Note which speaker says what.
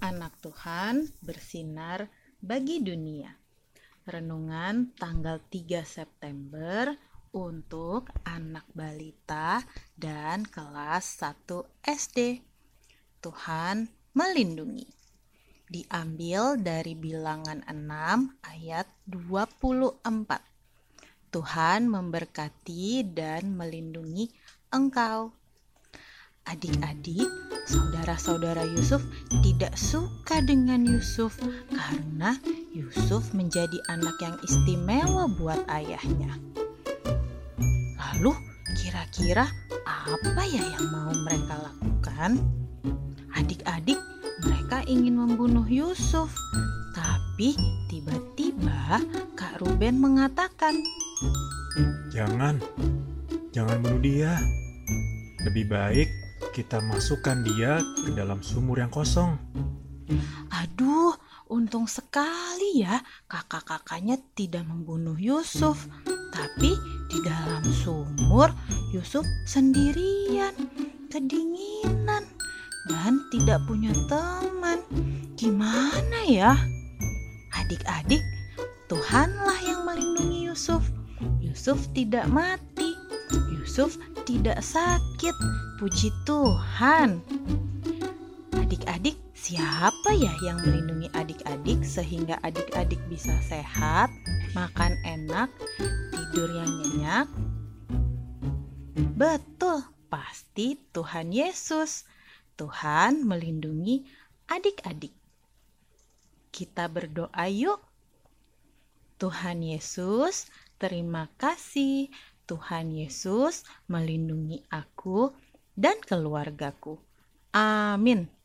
Speaker 1: anak Tuhan bersinar bagi dunia. Renungan tanggal 3 September untuk anak balita dan kelas 1 SD. Tuhan melindungi. Diambil dari bilangan 6 ayat 24. Tuhan memberkati dan melindungi engkau. Adik-adik, saudara-saudara Yusuf tidak suka dengan Yusuf karena Yusuf menjadi anak yang istimewa buat ayahnya. Lalu, kira-kira apa ya yang mau mereka lakukan? Adik-adik, mereka ingin membunuh Yusuf, tapi tiba-tiba Kak Ruben mengatakan,
Speaker 2: Jangan, jangan bunuh dia. Lebih baik kita masukkan dia ke dalam sumur yang kosong.
Speaker 1: Aduh, untung sekali ya kakak-kakaknya tidak membunuh Yusuf. Tapi di dalam sumur Yusuf sendirian, kedinginan, dan tidak punya teman. Gimana ya? Adik-adik, Tuhanlah yang melindungi Yusuf. Yusuf tidak mati. Yusuf tidak sakit. Puji Tuhan. Adik-adik, siapa ya yang melindungi adik-adik sehingga adik-adik bisa sehat, makan enak, tidur yang nyenyak? Betul, pasti Tuhan Yesus. Tuhan melindungi adik-adik. Kita berdoa yuk. Tuhan Yesus, terima kasih. Tuhan Yesus melindungi aku dan keluargaku. Amin.